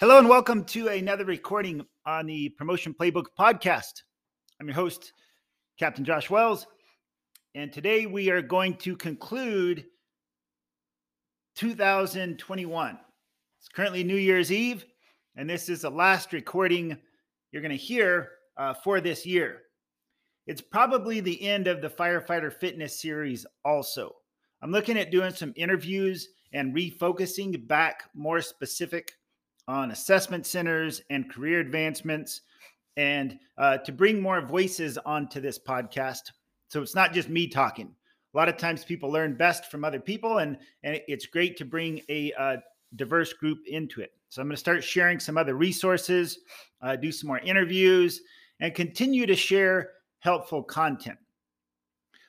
Hello and welcome to another recording on the Promotion Playbook podcast. I'm your host, Captain Josh Wells, and today we are going to conclude 2021. It's currently New Year's Eve, and this is the last recording you're going to hear uh, for this year. It's probably the end of the Firefighter Fitness series, also. I'm looking at doing some interviews and refocusing back more specific on assessment centers and career advancements and uh, to bring more voices onto this podcast. So it's not just me talking. A lot of times people learn best from other people, and, and it's great to bring a uh, diverse group into it. So I'm going to start sharing some other resources, uh, do some more interviews, and continue to share helpful content.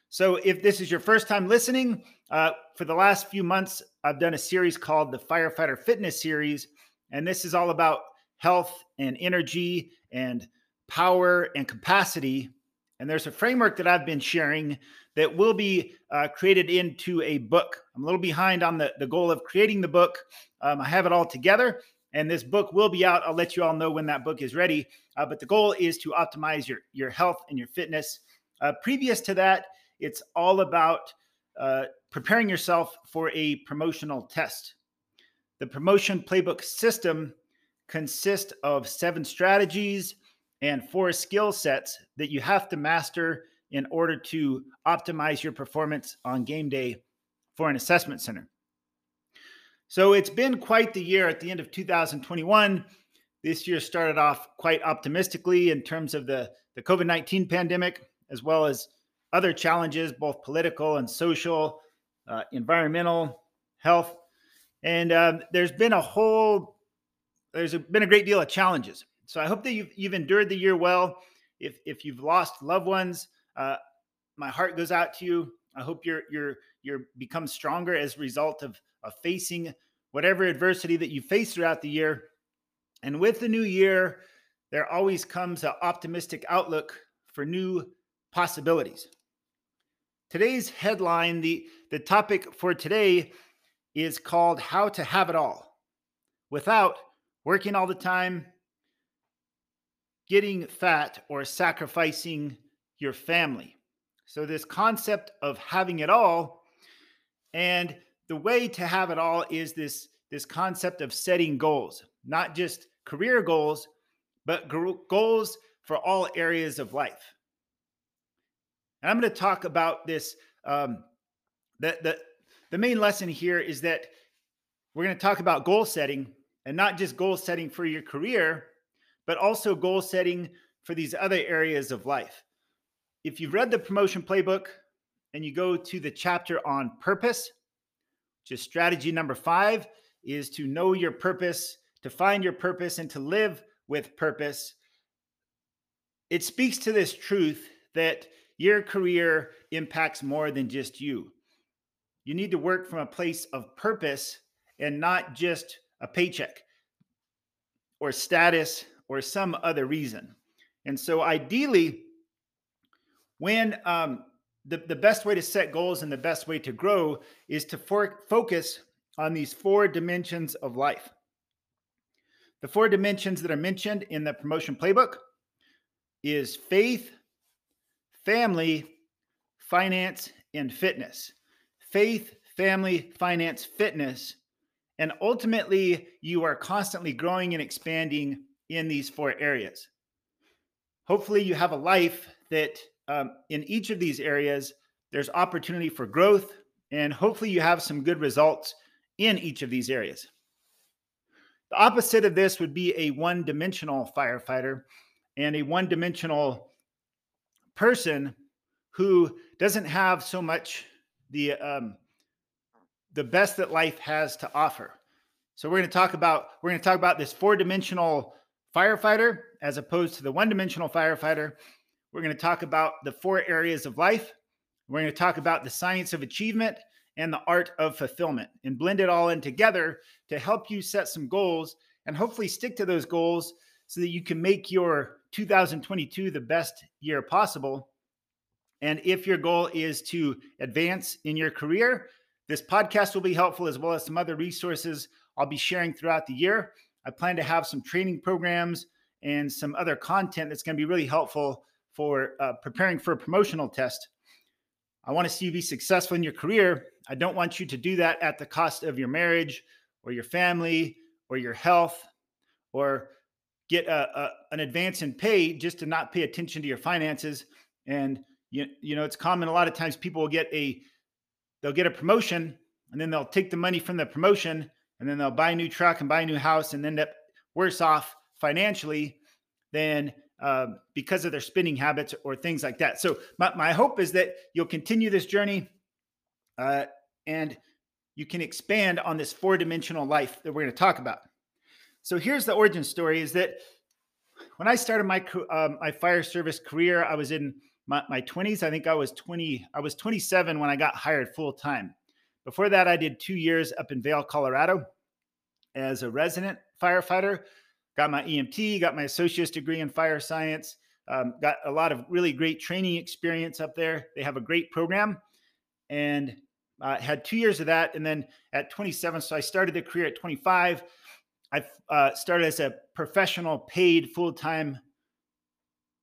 So if this is your first time listening, uh, for the last few months, I've done a series called the Firefighter Fitness Series and this is all about health and energy and power and capacity. And there's a framework that I've been sharing that will be uh, created into a book. I'm a little behind on the, the goal of creating the book. Um, I have it all together, and this book will be out. I'll let you all know when that book is ready. Uh, but the goal is to optimize your, your health and your fitness. Uh, previous to that, it's all about uh, preparing yourself for a promotional test. The promotion playbook system consists of seven strategies and four skill sets that you have to master in order to optimize your performance on game day for an assessment center. So it's been quite the year at the end of 2021. This year started off quite optimistically in terms of the, the COVID 19 pandemic, as well as other challenges, both political and social, uh, environmental, health, and um, there's been a whole, there's a, been a great deal of challenges. So I hope that you've, you've endured the year well. If if you've lost loved ones, uh, my heart goes out to you. I hope you're you're you're become stronger as a result of of facing whatever adversity that you face throughout the year. And with the new year, there always comes an optimistic outlook for new possibilities. Today's headline, the, the topic for today is called How to Have It All without working all the time, getting fat, or sacrificing your family. So, this concept of having it all, and the way to have it all is this, this concept of setting goals, not just career goals, but goals for all areas of life. And I'm going to talk about this um, the, the, the main lesson here is that we're going to talk about goal setting and not just goal setting for your career, but also goal setting for these other areas of life. If you've read the promotion playbook and you go to the chapter on purpose, just strategy number five, is to know your purpose, to find your purpose, and to live with purpose. It speaks to this truth that your career impacts more than just you. You need to work from a place of purpose and not just a paycheck or status or some other reason. And so, ideally, when um, the, the best way to set goals and the best way to grow is to for- focus on these four dimensions of life. The four dimensions that are mentioned in the promotion playbook is faith, family, finance, and fitness faith, family, finance, fitness. And ultimately, you are constantly growing and expanding in these four areas. Hopefully, you have a life that um, in each of these areas, there's opportunity for growth, and hopefully, you have some good results in each of these areas. The opposite of this would be a one dimensional firefighter and a one dimensional person who doesn't have so much the um, the best that life has to offer. So we're going to talk about we're going to talk about this four dimensional firefighter as opposed to the one dimensional firefighter. We're going to talk about the four areas of life. We're going to talk about the science of achievement and the art of fulfillment and blend it all in together to help you set some goals and hopefully stick to those goals so that you can make your 2022 the best year possible and if your goal is to advance in your career, this podcast will be helpful as well as some other resources I'll be sharing throughout the year. I plan to have some training programs and some other content that's going to be really helpful for uh, preparing for a promotional test. I want to see you be successful in your career. I don't want you to do that at the cost of your marriage or your family or your health or get a, a, an advance in pay just to not pay attention to your finances. And you, you know, it's common a lot of times people will get a they'll get a promotion and then they'll take the money from the promotion and then they'll buy a new truck and buy a new house and end up worse off financially than uh, because of their spending habits or things like that. So my, my hope is that you'll continue this journey uh, and you can expand on this four dimensional life that we're going to talk about. So here's the origin story: is that when I started my um, my fire service career, I was in my, my 20s. I think I was 20. I was 27 when I got hired full time. Before that, I did two years up in Vail, Colorado, as a resident firefighter. Got my EMT, got my associate's degree in fire science. Um, got a lot of really great training experience up there. They have a great program, and uh, had two years of that. And then at 27, so I started the career at 25 I uh, started as a professional paid full time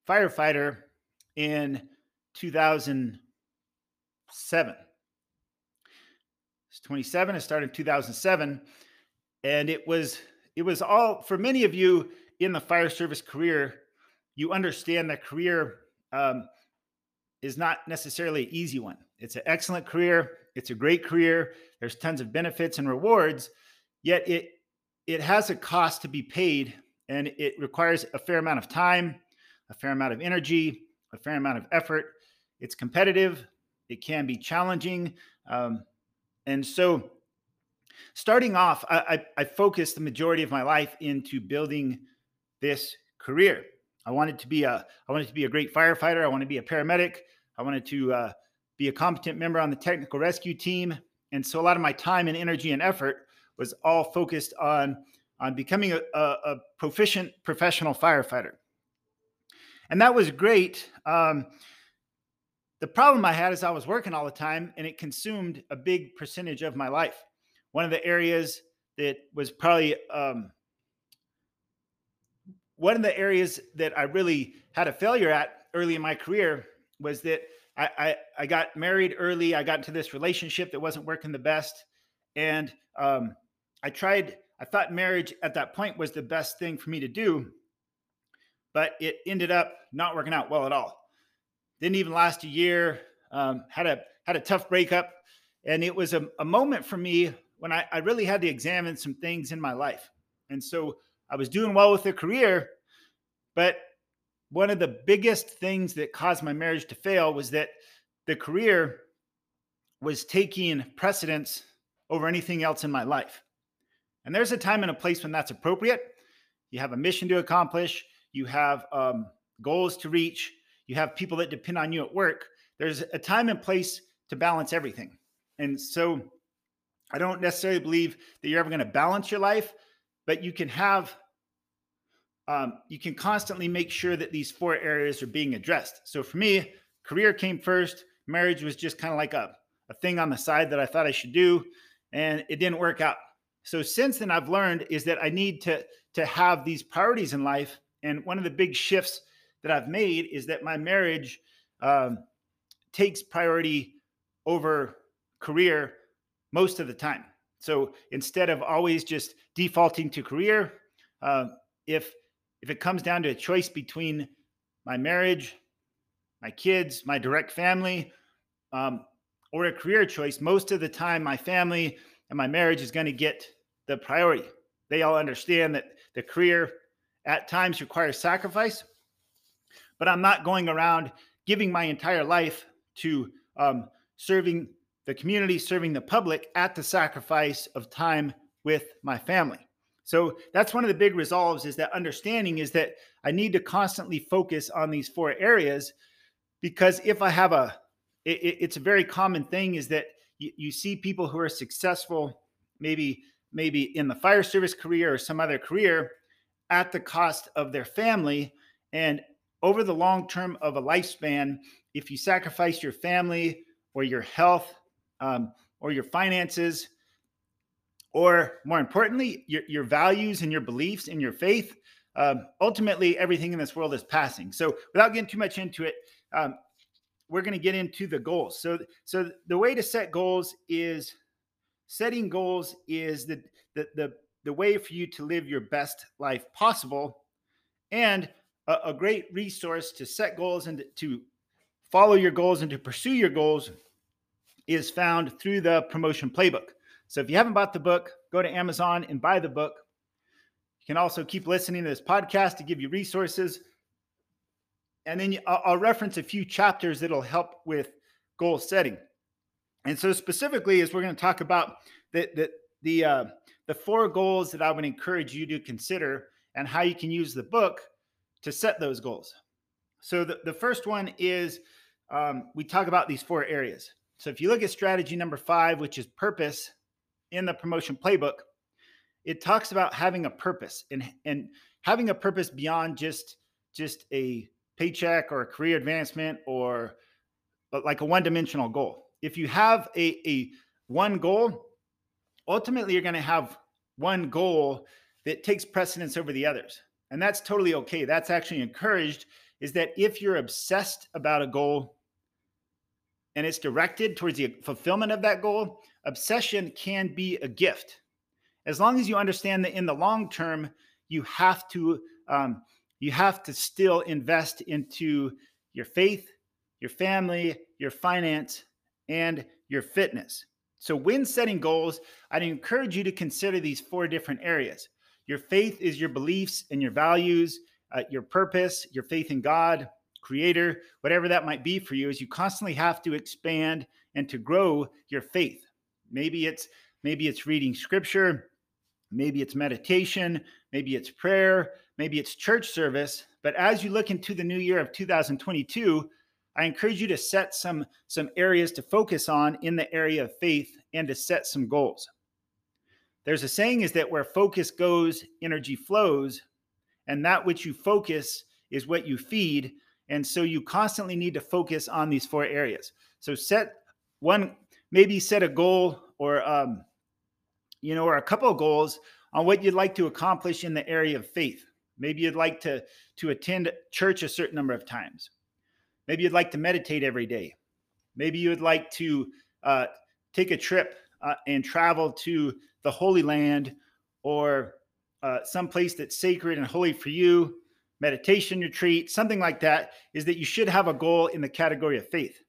firefighter in 2007. It's 27. I started in 2007, and it was it was all for many of you in the fire service career. You understand that career um, is not necessarily an easy one. It's an excellent career. It's a great career. There's tons of benefits and rewards. Yet it it has a cost to be paid and it requires a fair amount of time, a fair amount of energy, a fair amount of effort. It's competitive, it can be challenging. Um, and so, starting off, I, I, I focused the majority of my life into building this career. I wanted to be a I wanted to be a great firefighter. I wanted to be a paramedic. I wanted to uh, be a competent member on the technical rescue team. And so a lot of my time and energy and effort was all focused on on becoming a, a, a proficient professional firefighter, and that was great. Um, the problem I had is I was working all the time, and it consumed a big percentage of my life. One of the areas that was probably um, one of the areas that I really had a failure at early in my career was that I, I, I got married early. I got into this relationship that wasn't working the best, and um, I tried, I thought marriage at that point was the best thing for me to do, but it ended up not working out well at all. Didn't even last a year. Um, had a had a tough breakup, and it was a, a moment for me when I, I really had to examine some things in my life. And so I was doing well with the career, but one of the biggest things that caused my marriage to fail was that the career was taking precedence over anything else in my life. And there's a time and a place when that's appropriate. You have a mission to accomplish, you have um, goals to reach, you have people that depend on you at work. There's a time and place to balance everything. And so I don't necessarily believe that you're ever going to balance your life, but you can have um, you can constantly make sure that these four areas are being addressed. So for me, career came first. Marriage was just kind of like a, a thing on the side that I thought I should do, and it didn't work out. So since then, I've learned is that I need to to have these priorities in life. And one of the big shifts that I've made is that my marriage um, takes priority over career most of the time. So instead of always just defaulting to career, uh, if if it comes down to a choice between my marriage, my kids, my direct family, um, or a career choice, most of the time my family and my marriage is going to get the priority. They all understand that the career at times requires sacrifice, but I'm not going around giving my entire life to um, serving the community, serving the public at the sacrifice of time with my family. So that's one of the big resolves is that understanding is that I need to constantly focus on these four areas because if I have a, it, it's a very common thing is that you, you see people who are successful, maybe maybe in the fire service career or some other career at the cost of their family. And over the long term of a lifespan, if you sacrifice your family or your health um, or your finances or more importantly, your, your values and your beliefs and your faith. Um, ultimately, everything in this world is passing. So, without getting too much into it, um, we're going to get into the goals. So, so the way to set goals is setting goals is the, the the the way for you to live your best life possible, and a, a great resource to set goals and to follow your goals and to pursue your goals is found through the promotion playbook. So if you haven't bought the book, go to Amazon and buy the book. You can also keep listening to this podcast to give you resources. And then I'll reference a few chapters that'll help with goal setting. And so specifically, as we're going to talk about the the the, uh, the four goals that I would encourage you to consider and how you can use the book to set those goals. So the, the first one is um, we talk about these four areas. So if you look at strategy number five, which is purpose in the promotion playbook, it talks about having a purpose and, and having a purpose beyond just just a paycheck or a career advancement or like a one-dimensional goal. If you have a, a one goal, ultimately you're going to have one goal that takes precedence over the others. And that's totally okay. That's actually encouraged is that if you're obsessed about a goal and it's directed towards the fulfillment of that goal, obsession can be a gift. As long as you understand that in the long term, you have to um, you have to still invest into your faith, your family, your finance, and your fitness. So, when setting goals, I'd encourage you to consider these four different areas. Your faith is your beliefs and your values, uh, your purpose, your faith in God, creator, whatever that might be for you, is you constantly have to expand and to grow your faith. Maybe it's maybe it's reading scripture, maybe it's meditation, maybe it's prayer, maybe it's church service. But as you look into the new year of 2022, I encourage you to set some some areas to focus on in the area of faith and to set some goals. There's a saying is that where focus goes, energy flows, and that which you focus is what you feed. And so you constantly need to focus on these four areas. So set one, maybe set a goal or, um, you know, or a couple of goals on what you'd like to accomplish in the area of faith. Maybe you'd like to, to attend church a certain number of times. Maybe you'd like to meditate every day. Maybe you would like to uh, take a trip uh, and travel to the Holy Land or uh, some place that's sacred and holy for you meditation retreat, something like that, is that you should have a goal in the category of faith.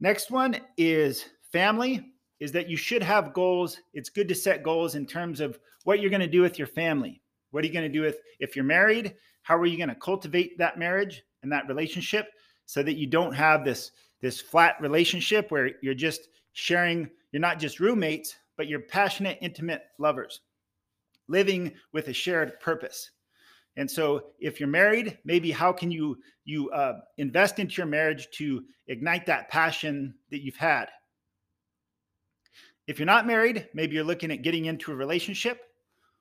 Next one is family, is that you should have goals. It's good to set goals in terms of what you're going to do with your family. What are you going to do with if you're married? How are you going to cultivate that marriage and that relationship so that you don't have this this flat relationship where you're just sharing, you're not just roommates, but you're passionate, intimate lovers living with a shared purpose. And so, if you're married, maybe how can you you uh, invest into your marriage to ignite that passion that you've had? If you're not married, maybe you're looking at getting into a relationship,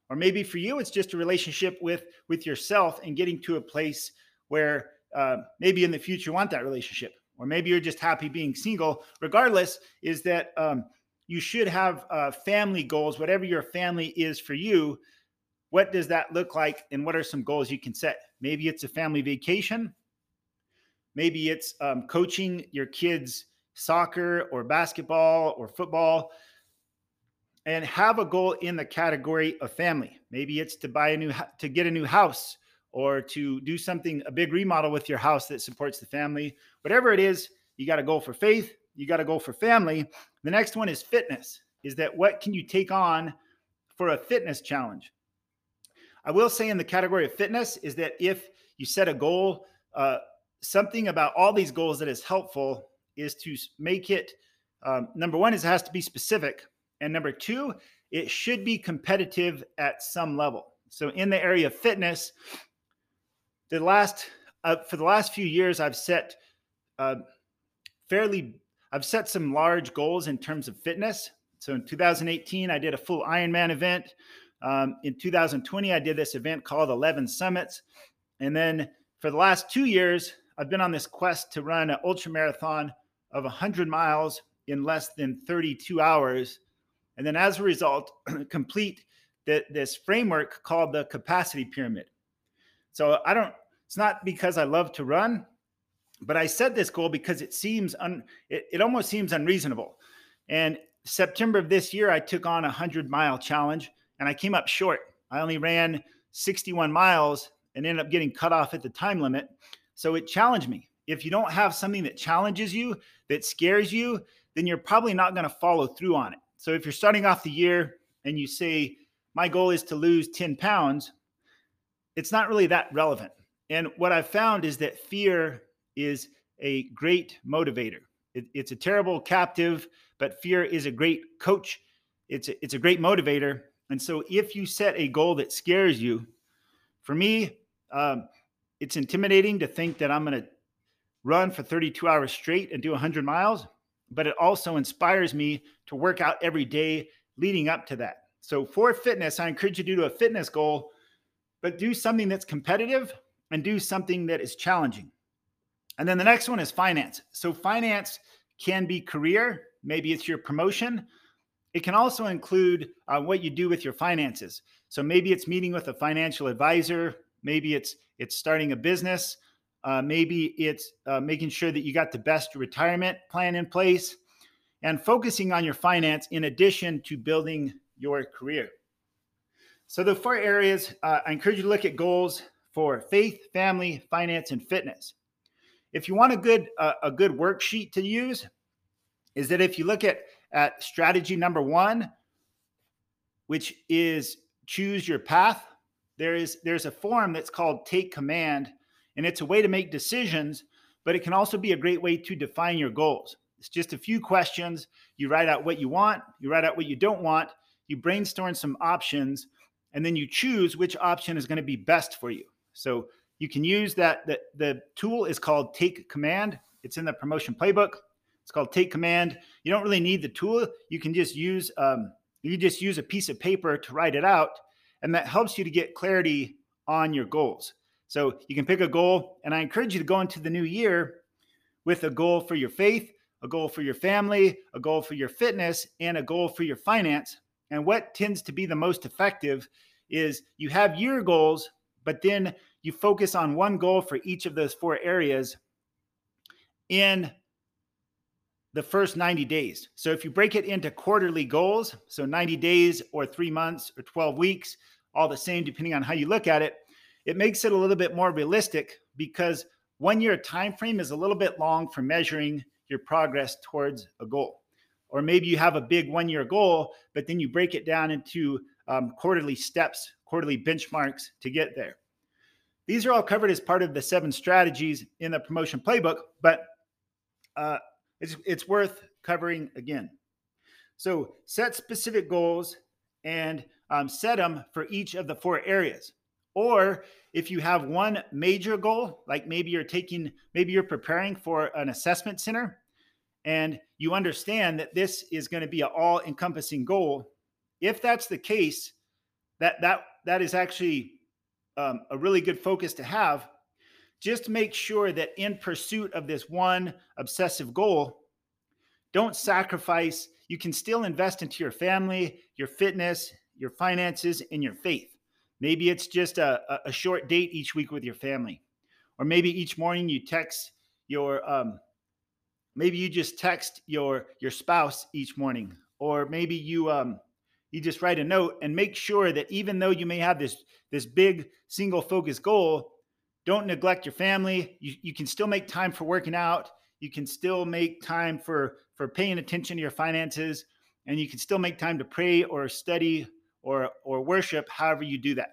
or maybe for you it's just a relationship with with yourself and getting to a place where uh, maybe in the future want that relationship, or maybe you're just happy being single. Regardless, is that um, you should have uh, family goals, whatever your family is for you what does that look like and what are some goals you can set? Maybe it's a family vacation. Maybe it's um, coaching your kids soccer or basketball or football. And have a goal in the category of family. Maybe it's to buy a new to get a new house or to do something a big remodel with your house that supports the family. Whatever it is you got to go for faith you got to go for family. The next one is fitness is that what can you take on for a fitness challenge? I will say in the category of fitness is that if you set a goal, uh, something about all these goals that is helpful is to make it um, number one is it has to be specific, and number two, it should be competitive at some level. So in the area of fitness, the last uh, for the last few years, I've set uh, fairly I've set some large goals in terms of fitness. So in 2018, I did a full Ironman event. Um, in 2020, I did this event called 11 Summits. And then for the last two years, I've been on this quest to run an ultra marathon of 100 miles in less than 32 hours. And then as a result, complete the, this framework called the capacity pyramid. So I don't, it's not because I love to run, but I set this goal because it seems un, it, it almost seems unreasonable. And September of this year, I took on a hundred mile challenge and I came up short. I only ran 61 miles and ended up getting cut off at the time limit. So it challenged me. If you don't have something that challenges you, that scares you, then you're probably not going to follow through on it. So if you're starting off the year and you say, my goal is to lose 10 pounds, it's not really that relevant. And what I've found is that fear is a great motivator. It, it's a terrible captive, but fear is a great coach. It's a, it's a great motivator. And so if you set a goal that scares you, for me, um, it's intimidating to think that I'm going to run for 32 hours straight and do 100 miles, but it also inspires me to work out every day leading up to that. So for fitness, I encourage you to do a fitness goal, but do something that's competitive and do something that is challenging. And then the next one is finance. So finance can be career, maybe it's your promotion. It can also include uh, what you do with your finances. So maybe it's meeting with a financial advisor, maybe it's it's starting a business, uh, maybe it's uh, making sure that you got the best retirement plan in place, and focusing on your finance in addition to building your career. So the four areas uh, I encourage you to look at goals for faith, family, finance, and fitness. If you want a good uh, a good worksheet to use, is that if you look at at strategy number one, which is choose your path, there is there's a form that's called take command, and it's a way to make decisions, but it can also be a great way to define your goals. It's just a few questions. You write out what you want, you write out what you don't want, you brainstorm some options, and then you choose which option is going to be best for you. So you can use that. The, the tool is called Take Command. It's in the promotion playbook. It's called Take Command. You don't really need the tool. You can just use um, you just use a piece of paper to write it out, and that helps you to get clarity on your goals. So you can pick a goal, and I encourage you to go into the new year with a goal for your faith, a goal for your family, a goal for your fitness, and a goal for your finance. And what tends to be the most effective is you have your goals, but then you focus on one goal for each of those four areas in the first 90 days. So if you break it into quarterly goals, so 90 days or 3 months or 12 weeks, all the same depending on how you look at it, it makes it a little bit more realistic because one year time frame is a little bit long for measuring your progress towards a goal. Or maybe you have a big one year goal, but then you break it down into um, quarterly steps, quarterly benchmarks to get there. These are all covered as part of the seven strategies in the promotion playbook, but uh, it's, it's worth covering again. So set specific goals and um, set them for each of the four areas. Or if you have one major goal, like maybe you're taking, maybe you're preparing for an assessment center and you understand that this is going to be an all encompassing goal. If that's the case, that, that, that is actually um, a really good focus to have. Just make sure that in pursuit of this one obsessive goal, don't sacrifice. You can still invest into your family, your fitness, your finances, and your faith. Maybe it's just a, a short date each week with your family. Or maybe each morning you text your um, maybe you just text your your spouse each morning. Or maybe you um, you just write a note and make sure that even though you may have this this big single focus goal don't neglect your family you, you can still make time for working out you can still make time for for paying attention to your finances and you can still make time to pray or study or or worship however you do that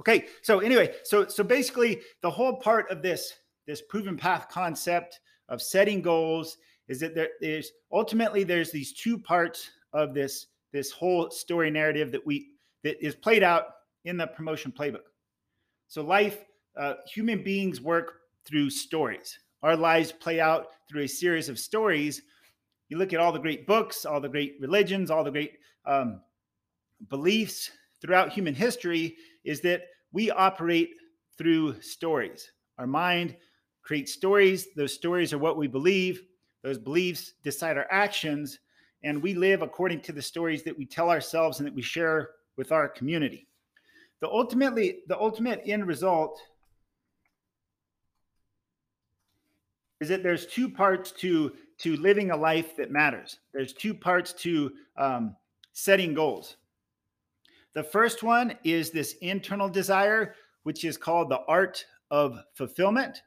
okay so anyway so so basically the whole part of this this proven path concept of setting goals is that there is ultimately there's these two parts of this this whole story narrative that we that is played out in the promotion playbook. So life, uh, human beings work through stories. Our lives play out through a series of stories. You look at all the great books, all the great religions, all the great um, beliefs throughout human history, is that we operate through stories. Our mind creates stories. Those stories are what we believe. Those beliefs decide our actions. and we live according to the stories that we tell ourselves and that we share with our community. The ultimately the ultimate end result is that there's two parts to to living a life that matters. There's two parts to um, setting goals. The first one is this internal desire, which is called the art of fulfillment.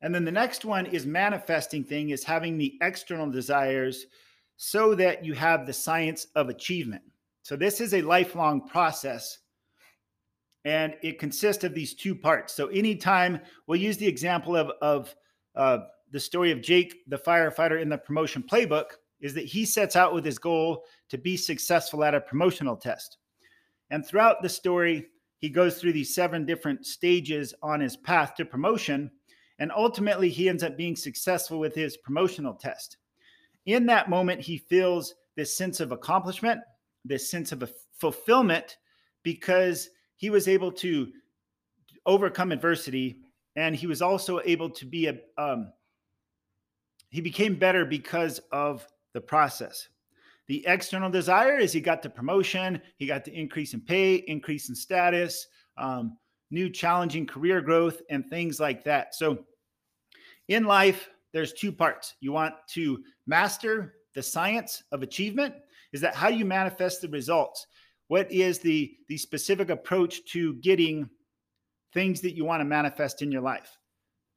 And then the next one is manifesting thing is having the external desires so that you have the science of achievement. So this is a lifelong process and it consists of these two parts. So anytime we'll use the example of, of uh, the story of Jake, the firefighter in the promotion playbook, is that he sets out with his goal to be successful at a promotional test. And throughout the story, he goes through these seven different stages on his path to promotion. And ultimately, he ends up being successful with his promotional test. In that moment, he feels this sense of accomplishment, this sense of fulfillment, because he was able to overcome adversity and he was also able to be a um, he became better because of the process the external desire is he got the promotion he got the increase in pay increase in status um, new challenging career growth and things like that. So in life there's two parts. You want to master the science of achievement. Is that how do you manifest the results? What is the the specific approach to getting things that you want to manifest in your life?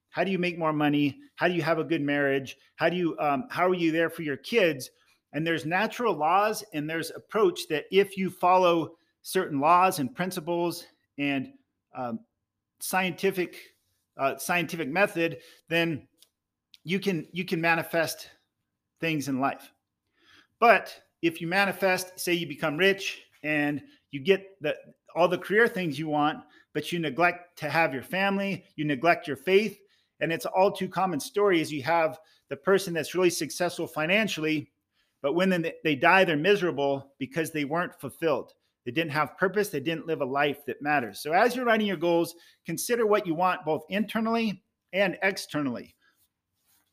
How do you make more money? How do you have a good marriage? How do you um, how are you there for your kids? And there's natural laws and there's approach that if you follow certain laws and principles and um, scientific uh, scientific method then you can you can manifest things in life but if you manifest say you become rich and you get the all the career things you want, but you neglect to have your family, you neglect your faith, and it's all too common story is you have the person that's really successful financially, but when they die, they're miserable because they weren't fulfilled. They didn't have purpose. They didn't live a life that matters. So, as you're writing your goals, consider what you want both internally and externally.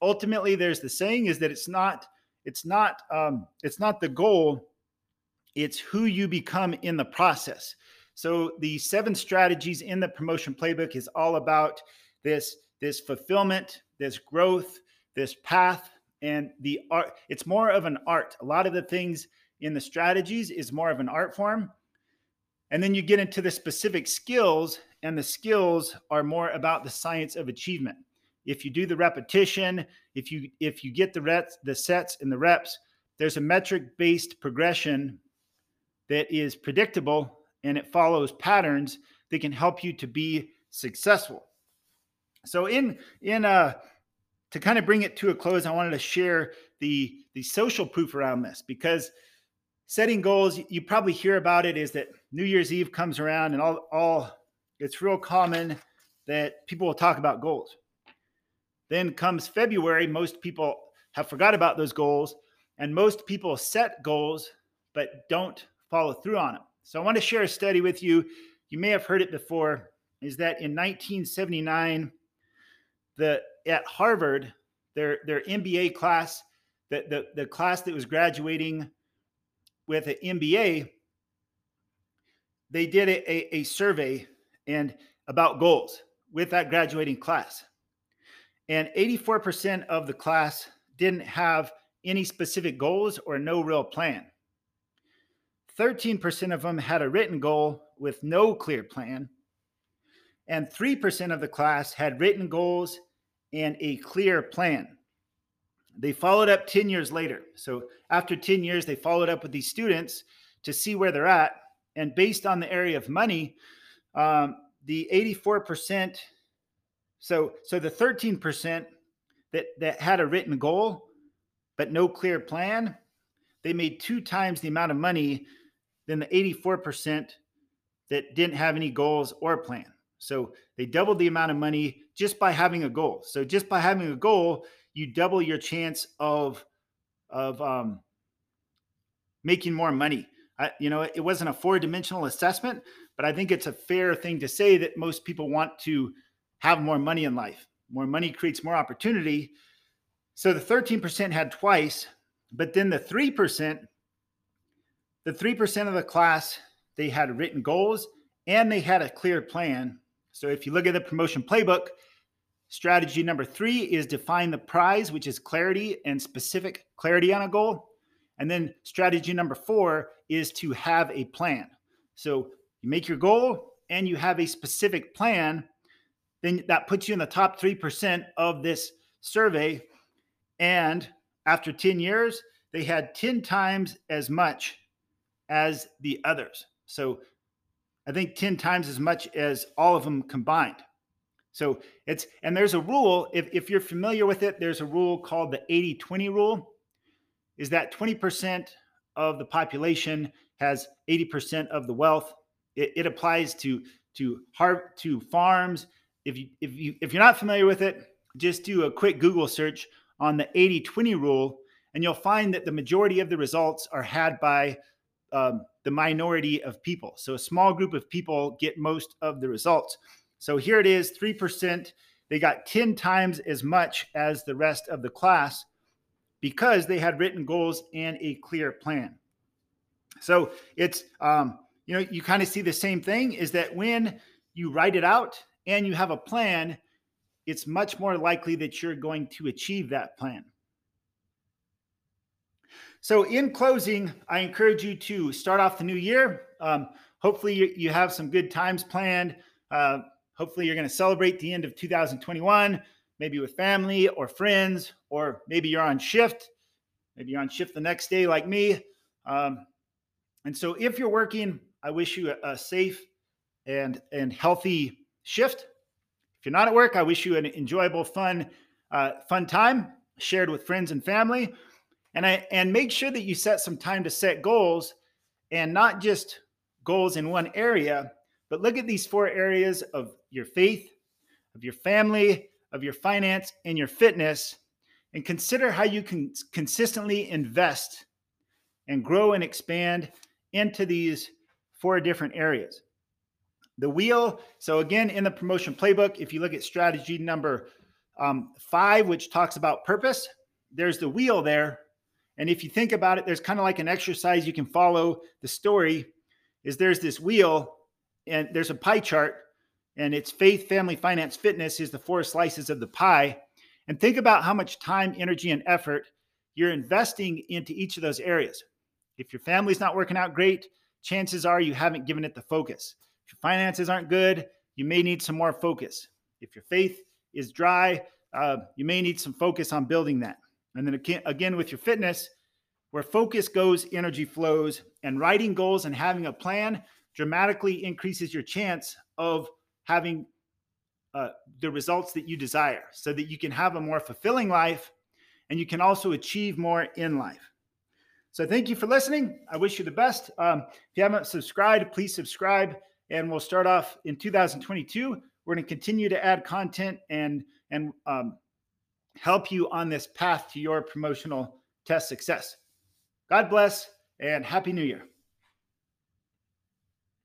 Ultimately, there's the saying is that it's not it's not um, it's not the goal it's who you become in the process. So the seven strategies in the promotion playbook is all about this this fulfillment, this growth, this path and the art it's more of an art. A lot of the things in the strategies is more of an art form. And then you get into the specific skills and the skills are more about the science of achievement. If you do the repetition, if you if you get the reps, the sets and the reps, there's a metric based progression that is predictable and it follows patterns that can help you to be successful. So in in uh to kind of bring it to a close, I wanted to share the the social proof around this because setting goals, you probably hear about it is that New Year's Eve comes around and all all it's real common that people will talk about goals. Then comes February, most people have forgot about those goals and most people set goals but don't follow through on them. So I want to share a study with you. You may have heard it before. Is that in 1979, the at Harvard, their their MBA class, the the, the class that was graduating with an MBA, they did a, a, a survey and about goals with that graduating class. And 84% of the class didn't have any specific goals or no real plan. 13% of them had a written goal with no clear plan, and 3% of the class had written goals and a clear plan. They followed up 10 years later. So, after 10 years, they followed up with these students to see where they're at. And based on the area of money, um, the 84%, so, so the 13% that, that had a written goal but no clear plan, they made two times the amount of money than the 84% that didn't have any goals or plan. So they doubled the amount of money just by having a goal. So just by having a goal, you double your chance of of um, making more money. I, you know, it wasn't a four dimensional assessment, but I think it's a fair thing to say that most people want to have more money in life. More money creates more opportunity. So the 13% had twice, But then the 3%, the 3% of the class, they had written goals and they had a clear plan. So if you look at the promotion playbook, strategy number three is define the prize, which is clarity and specific clarity on a goal. And then strategy number four is to have a plan. So you make your goal and you have a specific plan, then that puts you in the top 3% of this survey. And after 10 years, they had 10 times as much as the others. So I think 10 times as much as all of them combined. So it's, and there's a rule, if, if you're familiar with it, there's a rule called the 80 20 rule, is that 20% of the population has 80% of the wealth. It, it applies to to har- to farms. If you if you if you're not familiar with it, just do a quick Google search on the 80-20 rule, and you'll find that the majority of the results are had by um, the minority of people. So a small group of people get most of the results. So here it is, three percent. They got 10 times as much as the rest of the class because they had written goals and a clear plan. So it's um, you know you kind of see the same thing is that when you write it out and you have a plan, it's much more likely that you're going to achieve that plan. So, in closing, I encourage you to start off the new year. Um, hopefully, you, you, have some good times planned. Uh, hopefully, you're going to celebrate the end of 2021, maybe with family or friends, or maybe you're on shift. Maybe you're on shift the next day, like me. Um, and so, if you're working, I wish you a, a safe and and healthy shift. If you're not at work, I wish you an enjoyable, fun, uh, fun time shared with friends and family. And I and make sure that you set some time to set goals, and not just goals in one area, but look at these four areas of your faith, of your family, of your finance, and your fitness, and consider how you can consistently invest and grow and expand into these four different areas. The wheel, so again, in the promotion playbook, if you look at strategy number um, five, which talks about purpose, there's the wheel there. And if you think about it, there's kind of like an exercise you can follow the story is there's this wheel and there's a pie chart and it's faith, family, finance, fitness is the four slices of the pie. And think about how much time, energy, and effort you're investing into each of those areas. If your family's not working out great, chances are you haven't given it the focus. If your finances aren't good, you may need some more focus. If your faith is dry, uh, you may need some focus on building that. And then again, with your fitness, where focus goes, energy flows, and writing goals and having a plan dramatically increases your chance of having uh, the results that you desire so that you can have a more fulfilling life and you can also achieve more in life. So thank you for listening. I wish you the best. Um, if you haven't subscribed, please subscribe. And we'll start off in 2022. We're going to continue to add content and and um, help you on this path to your promotional test success. God bless and happy New Year.